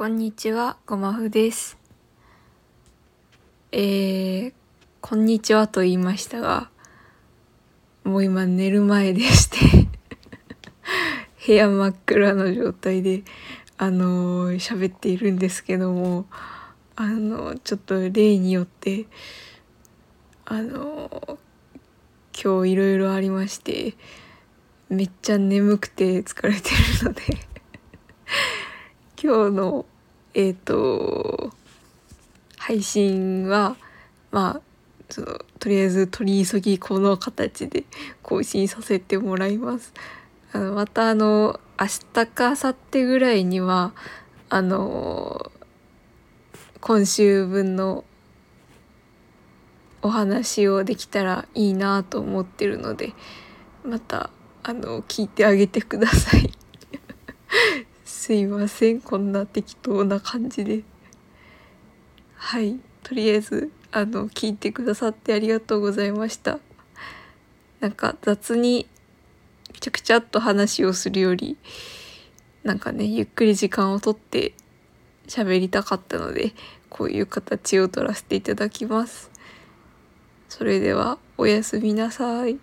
こんにちは、ごまふです。えー、こんにちはと言いましたが、もう今寝る前でして 部屋真っ暗の状態で、あのー、喋っているんですけども、あのー、ちょっと例によって、あのー、今日いろいろありまして、めっちゃ眠くて疲れてるので今日のえっ、ー、と配信はまあそのとりあえず取り急ぎこの形で更新させてもらいます。あのまたあの明日か明後日ぐらいにはあの今週分のお話をできたらいいなと思ってるのでまたあの聞いてあげてくださいすいません。こんな適当な感じで。はい。とりあえずあの聞いてくださってありがとうございました。なんか雑にちゃくちゃっと話をするよりなんかねゆっくり時間をとって喋りたかったのでこういう形を取らせていただきます。それではおやすみなさい。